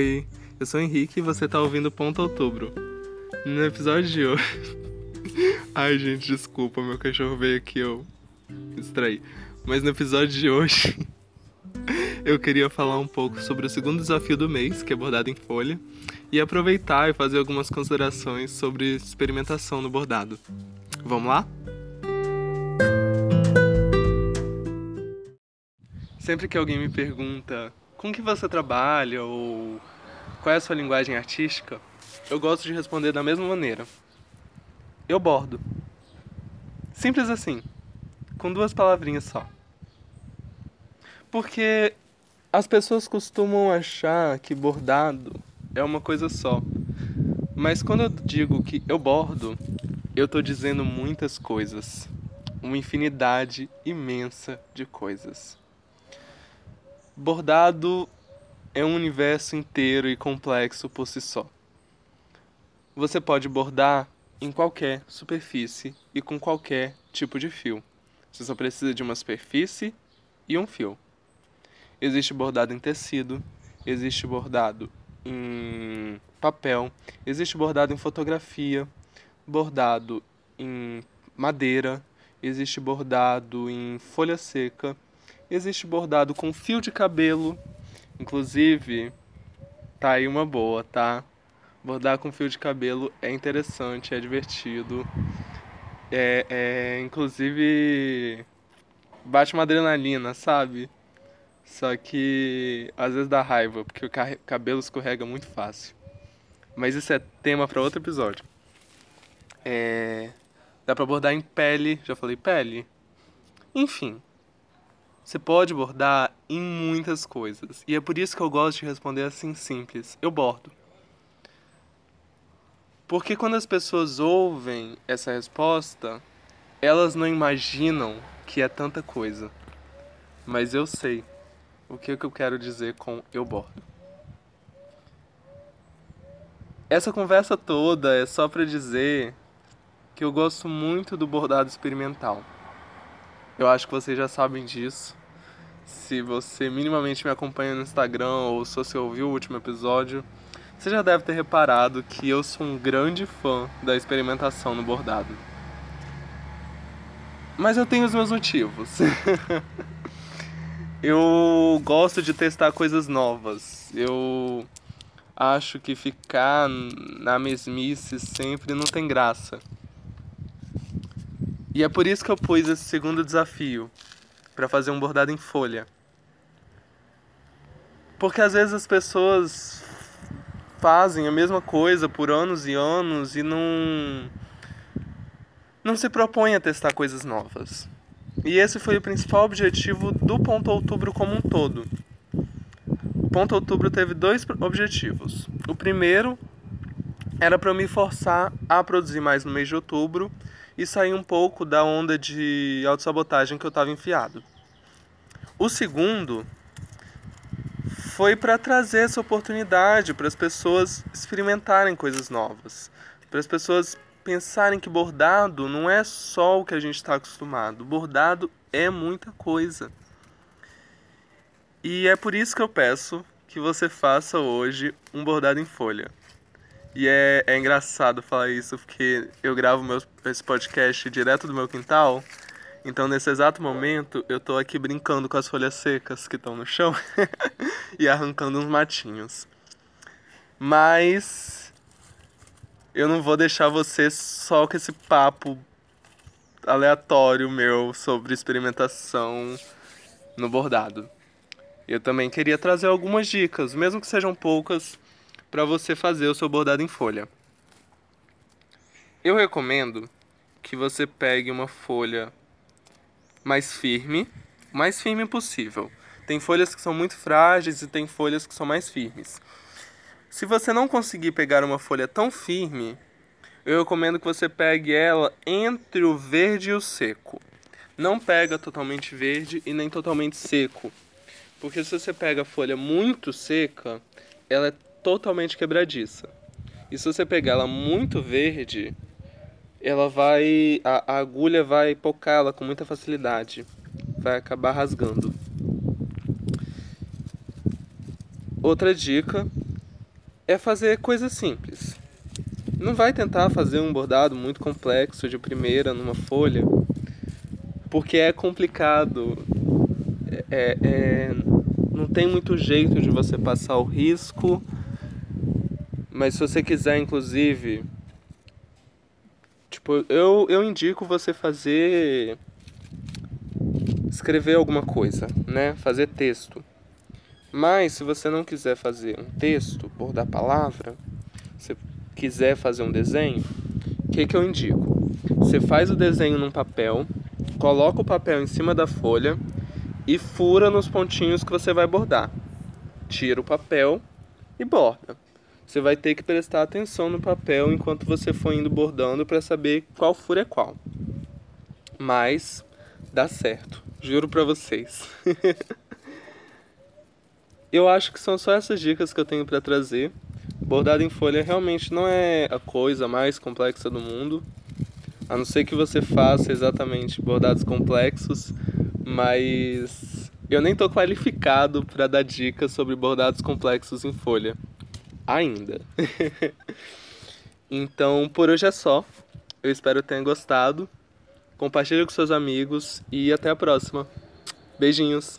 Oi, eu sou o Henrique e você tá ouvindo Ponto Outubro. No episódio de hoje. Ai, gente, desculpa, meu cachorro veio aqui, eu me distraí. Mas no episódio de hoje, eu queria falar um pouco sobre o segundo desafio do mês, que é bordado em folha, e aproveitar e fazer algumas considerações sobre experimentação no bordado. Vamos lá? Sempre que alguém me pergunta com que você trabalha ou qual é a sua linguagem artística, eu gosto de responder da mesma maneira. Eu bordo. Simples assim, com duas palavrinhas só. Porque as pessoas costumam achar que bordado é uma coisa só. Mas quando eu digo que eu bordo, eu tô dizendo muitas coisas. Uma infinidade imensa de coisas. Bordado é um universo inteiro e complexo por si só. Você pode bordar em qualquer superfície e com qualquer tipo de fio. Você só precisa de uma superfície e um fio. Existe bordado em tecido, existe bordado em papel, existe bordado em fotografia, bordado em madeira, existe bordado em folha seca, existe bordado com fio de cabelo. Inclusive, tá aí uma boa, tá? Bordar com fio de cabelo é interessante, é divertido. É, é inclusive bate uma adrenalina, sabe? Só que às vezes dá raiva, porque o cabelo escorrega muito fácil. Mas isso é tema para outro episódio. É, dá pra bordar em pele, já falei pele. Enfim, você pode bordar em muitas coisas. E é por isso que eu gosto de responder assim simples. Eu bordo. Porque quando as pessoas ouvem essa resposta, elas não imaginam que é tanta coisa. Mas eu sei o que, que eu quero dizer com eu bordo. Essa conversa toda é só para dizer que eu gosto muito do bordado experimental. Eu acho que vocês já sabem disso. Se você minimamente me acompanha no Instagram ou se você ouviu o último episódio, você já deve ter reparado que eu sou um grande fã da experimentação no bordado. Mas eu tenho os meus motivos. eu gosto de testar coisas novas. Eu acho que ficar na mesmice sempre não tem graça. E é por isso que eu pus esse segundo desafio para fazer um bordado em folha. Porque às vezes as pessoas fazem a mesma coisa por anos e anos e não não se propõem a testar coisas novas. E esse foi o principal objetivo do Ponto Outubro como um todo. O Ponto Outubro teve dois objetivos. O primeiro era para me forçar a produzir mais no mês de outubro e sair um pouco da onda de autossabotagem que eu estava enfiado. O segundo foi para trazer essa oportunidade para as pessoas experimentarem coisas novas, para as pessoas pensarem que bordado não é só o que a gente está acostumado, bordado é muita coisa. E é por isso que eu peço que você faça hoje um bordado em folha. E é, é engraçado falar isso porque eu gravo meu, esse podcast direto do meu quintal. Então, nesse exato momento, eu tô aqui brincando com as folhas secas que estão no chão e arrancando uns matinhos. Mas eu não vou deixar você só com esse papo aleatório meu sobre experimentação no bordado. Eu também queria trazer algumas dicas, mesmo que sejam poucas para você fazer o seu bordado em folha. Eu recomendo que você pegue uma folha mais firme, mais firme possível. Tem folhas que são muito frágeis e tem folhas que são mais firmes. Se você não conseguir pegar uma folha tão firme, eu recomendo que você pegue ela entre o verde e o seco. Não pega totalmente verde e nem totalmente seco. Porque se você pega a folha muito seca, ela é totalmente quebradiça. E se você pegar ela muito verde, ela vai. A, a agulha vai pocar ela com muita facilidade. Vai acabar rasgando. Outra dica é fazer coisas simples. Não vai tentar fazer um bordado muito complexo de primeira numa folha, porque é complicado. É, é, é não tem muito jeito de você passar o risco. Mas se você quiser, inclusive, tipo, eu, eu indico você fazer escrever alguma coisa, né? Fazer texto. Mas se você não quiser fazer um texto, bordar palavra, se quiser fazer um desenho, o que, que eu indico? Você faz o desenho num papel, coloca o papel em cima da folha e fura nos pontinhos que você vai bordar. Tira o papel e borda. Você vai ter que prestar atenção no papel enquanto você for indo bordando para saber qual fura é qual. Mas dá certo, juro para vocês. eu acho que são só essas dicas que eu tenho para trazer. Bordado em folha realmente não é a coisa mais complexa do mundo. A não ser que você faça exatamente bordados complexos, mas eu nem tô qualificado para dar dicas sobre bordados complexos em folha ainda. então, por hoje é só. Eu espero que tenha gostado. Compartilhe com seus amigos e até a próxima. Beijinhos.